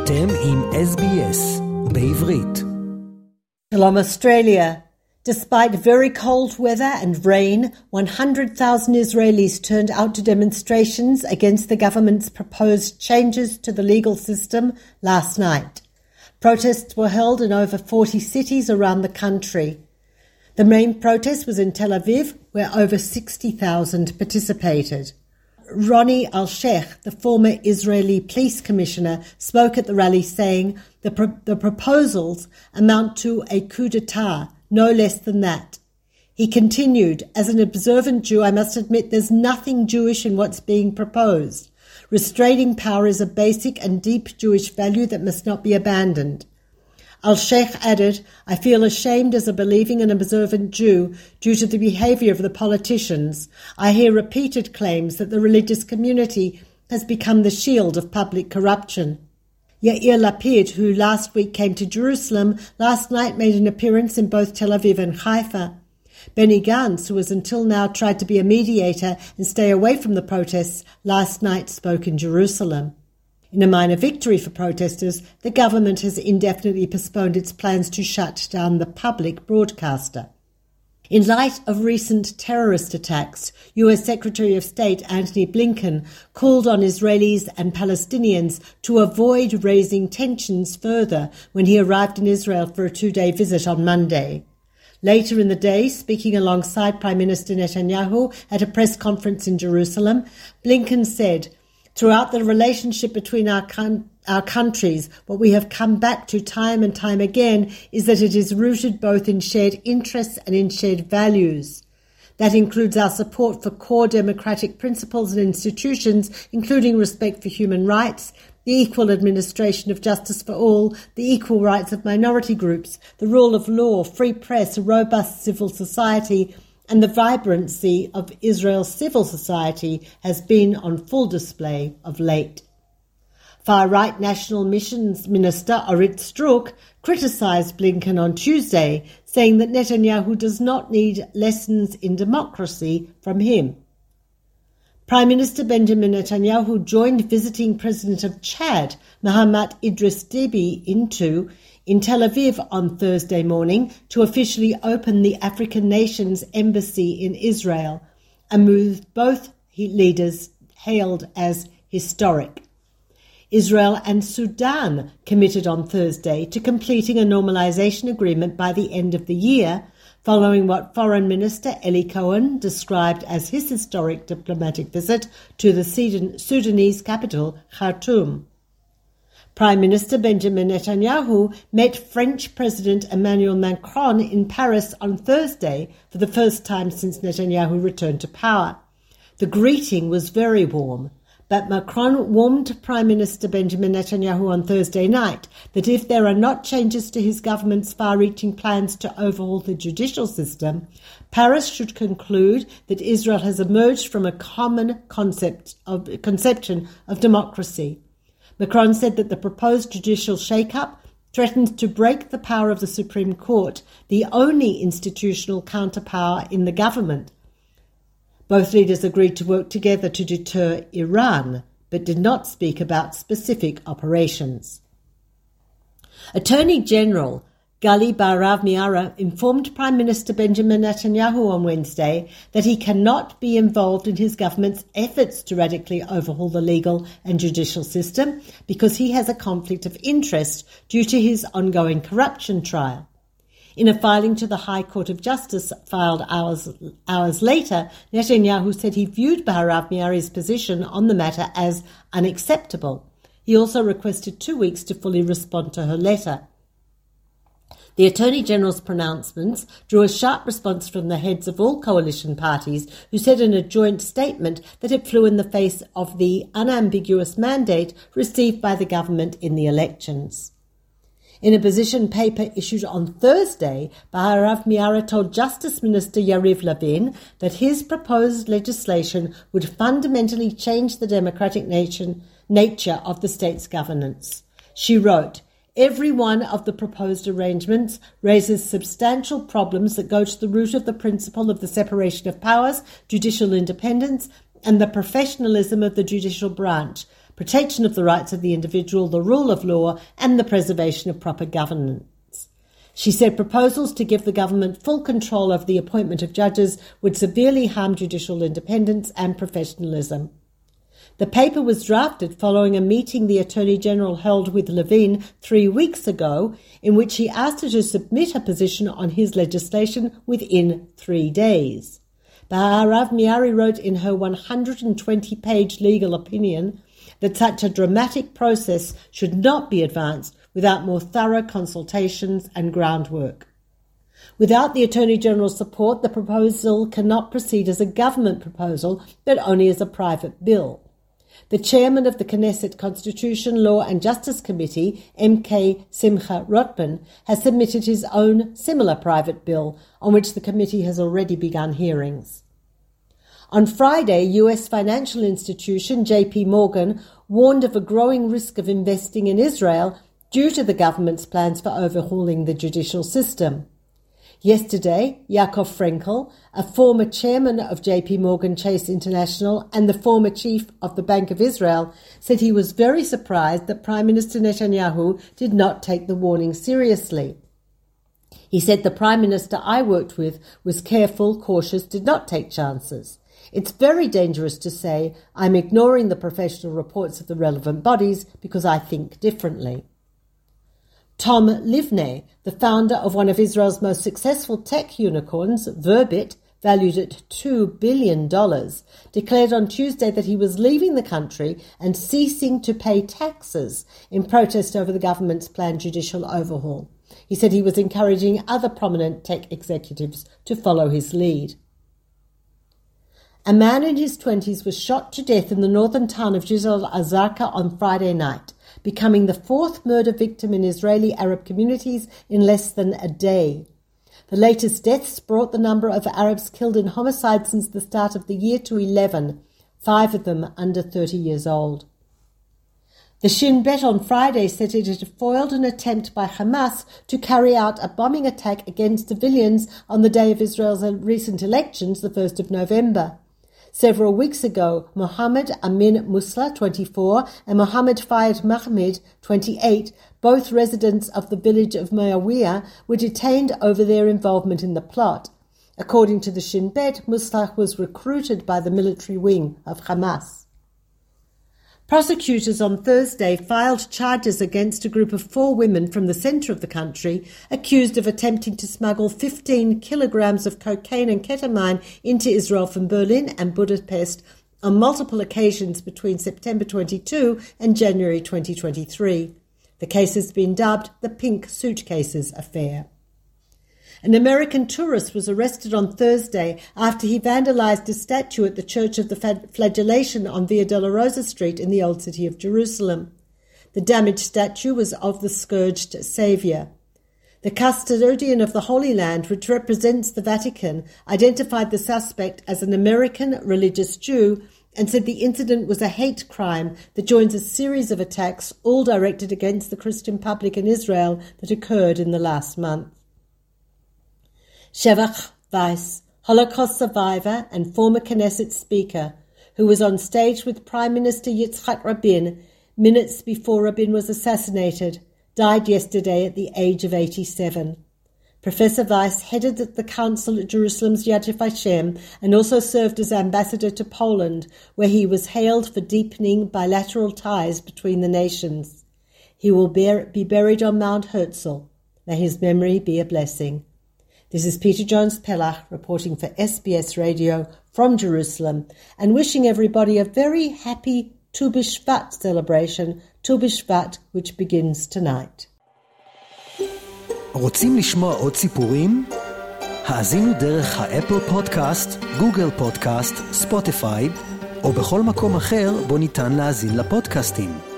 אתם עם SBS בעברית. Shalom Australia. Despite very cold weather and rain, 100,000 Israelis turned out to demonstrations against the government's proposed changes to the legal system last night. Protests were held in over 40 cities around the country. The main protest was in Tel Aviv, where over 60,000 participated. Ronnie Al-Sheikh, the former Israeli police commissioner, spoke at the rally saying the, pro- the proposals amount to a coup d'etat, no less than that. He continued, as an observant Jew, I must admit there's nothing Jewish in what's being proposed. Restraining power is a basic and deep Jewish value that must not be abandoned. Al Sheikh added, I feel ashamed as a believing and observant Jew due to the behaviour of the politicians. I hear repeated claims that the religious community has become the shield of public corruption. Yair Lapid, who last week came to Jerusalem, last night made an appearance in both Tel Aviv and Haifa. Benny Gantz, who has until now tried to be a mediator and stay away from the protests, last night spoke in Jerusalem. In a minor victory for protesters, the government has indefinitely postponed its plans to shut down the public broadcaster. In light of recent terrorist attacks, US Secretary of State Antony Blinken called on Israelis and Palestinians to avoid raising tensions further when he arrived in Israel for a two day visit on Monday. Later in the day, speaking alongside Prime Minister Netanyahu at a press conference in Jerusalem, Blinken said, Throughout the relationship between our, con- our countries, what we have come back to time and time again is that it is rooted both in shared interests and in shared values. That includes our support for core democratic principles and institutions, including respect for human rights, the equal administration of justice for all, the equal rights of minority groups, the rule of law, free press, a robust civil society, and the vibrancy of Israel's civil society has been on full display of late. Far right National Missions Minister Orit Struk criticised Blinken on Tuesday, saying that Netanyahu does not need lessons in democracy from him. Prime Minister Benjamin Netanyahu joined visiting President of Chad, Mahamat Idris Deby, into in Tel Aviv on Thursday morning to officially open the African nation's embassy in Israel, a move both leaders hailed as historic. Israel and Sudan committed on Thursday to completing a normalization agreement by the end of the year, following what Foreign Minister Eli Cohen described as his historic diplomatic visit to the Sudanese capital, Khartoum. Prime Minister Benjamin Netanyahu met French President Emmanuel Macron in Paris on Thursday for the first time since Netanyahu returned to power. The greeting was very warm, but Macron warned Prime Minister Benjamin Netanyahu on Thursday night that if there are not changes to his government's far reaching plans to overhaul the judicial system, Paris should conclude that Israel has emerged from a common concept of, conception of democracy. Macron said that the proposed judicial shake-up threatens to break the power of the Supreme Court, the only institutional counterpower in the government. Both leaders agreed to work together to deter Iran, but did not speak about specific operations. Attorney General Gali Baharav Miara informed Prime Minister Benjamin Netanyahu on Wednesday that he cannot be involved in his government's efforts to radically overhaul the legal and judicial system because he has a conflict of interest due to his ongoing corruption trial. In a filing to the High Court of Justice filed hours, hours later, Netanyahu said he viewed Baharav Miara's position on the matter as unacceptable. He also requested two weeks to fully respond to her letter. The Attorney General's pronouncements drew a sharp response from the heads of all coalition parties, who said in a joint statement that it flew in the face of the unambiguous mandate received by the government in the elections. In a position paper issued on Thursday, Baharav Miara told Justice Minister Yariv Levin that his proposed legislation would fundamentally change the democratic nation, nature of the state's governance. She wrote, Every one of the proposed arrangements raises substantial problems that go to the root of the principle of the separation of powers, judicial independence, and the professionalism of the judicial branch, protection of the rights of the individual, the rule of law, and the preservation of proper governance. She said proposals to give the government full control of the appointment of judges would severely harm judicial independence and professionalism. The paper was drafted following a meeting the Attorney General held with Levin three weeks ago, in which he asked her to submit a position on his legislation within three days. Baharav Miara wrote in her 120 page legal opinion that such a dramatic process should not be advanced without more thorough consultations and groundwork. Without the Attorney General's support, the proposal cannot proceed as a government proposal, but only as a private bill. The chairman of the Knesset Constitution, Law and Justice Committee, MK Simcha Rothman, has submitted his own similar private bill, on which the committee has already begun hearings. On Friday, US financial institution JP Morgan warned of a growing risk of investing in Israel due to the government's plans for overhauling the judicial system. Yesterday, Yaakov Frenkel, a former chairman of JP Morgan Chase International and the former chief of the Bank of Israel, said he was very surprised that Prime Minister Netanyahu did not take the warning seriously. He said the Prime Minister I worked with was careful, cautious, did not take chances. It's very dangerous to say, I'm ignoring the professional reports of the relevant bodies because I think differently. Tom Livne, the founder of one of Israel's most successful tech unicorns, Verbit, valued at $2 billion, declared on Tuesday that he was leaving the country and ceasing to pay taxes in protest over the government's planned judicial overhaul. He said he was encouraging other prominent tech executives to follow his lead. A man in his 20s was shot to death in the northern town of Jisr al-Azarqa on Friday night becoming the fourth murder victim in Israeli Arab communities in less than a day. The latest deaths brought the number of Arabs killed in homicide since the start of the year to 11, five of them under 30 years old. The Shin Bet on Friday said it had foiled an attempt by Hamas to carry out a bombing attack against civilians on the day of Israel's recent elections, the 1st of November. Several weeks ago, Mohammed Amin Musla, 24, and Mohammed Fayed Mahmoud, 28, both residents of the village of Muawiyah, were detained over their involvement in the plot. According to the Shin Bet, Muslah was recruited by the military wing of Hamas. Prosecutors on Thursday filed charges against a group of four women from the centre of the country accused of attempting to smuggle 15 kilograms of cocaine and ketamine into Israel from Berlin and Budapest on multiple occasions between September 22 and January 2023. The case has been dubbed the Pink Suitcases Affair. An American tourist was arrested on Thursday after he vandalized a statue at the Church of the Flagellation on Via Dolorosa Street in the Old City of Jerusalem. The damaged statue was of the scourged Saviour. The custodian of the Holy Land, which represents the Vatican, identified the suspect as an American religious Jew and said the incident was a hate crime that joins a series of attacks, all directed against the Christian public in Israel, that occurred in the last month. Shevach Weiss, Holocaust survivor and former Knesset speaker, who was on stage with Prime Minister Yitzhak Rabin minutes before Rabin was assassinated, died yesterday at the age of 87. Professor Weiss headed the council at Jerusalem's Yad Vashem and also served as ambassador to Poland, where he was hailed for deepening bilateral ties between the nations. He will be buried on Mount Herzl. May his memory be a blessing. This is Peta Jones Pellach reporting for SBS Radio from Jerusalem and wishing everybody a very happy Tu B'Shvat celebration, Tu B'Shvat, which begins tonight. רוצים לשמוע עוד סיפורים? האזינו דרך האפל פודקאסט, גוגל פודקאסט, ספוטיפיי, או בכל מקום אחר בו ניתן להאזין לפודקאסטים.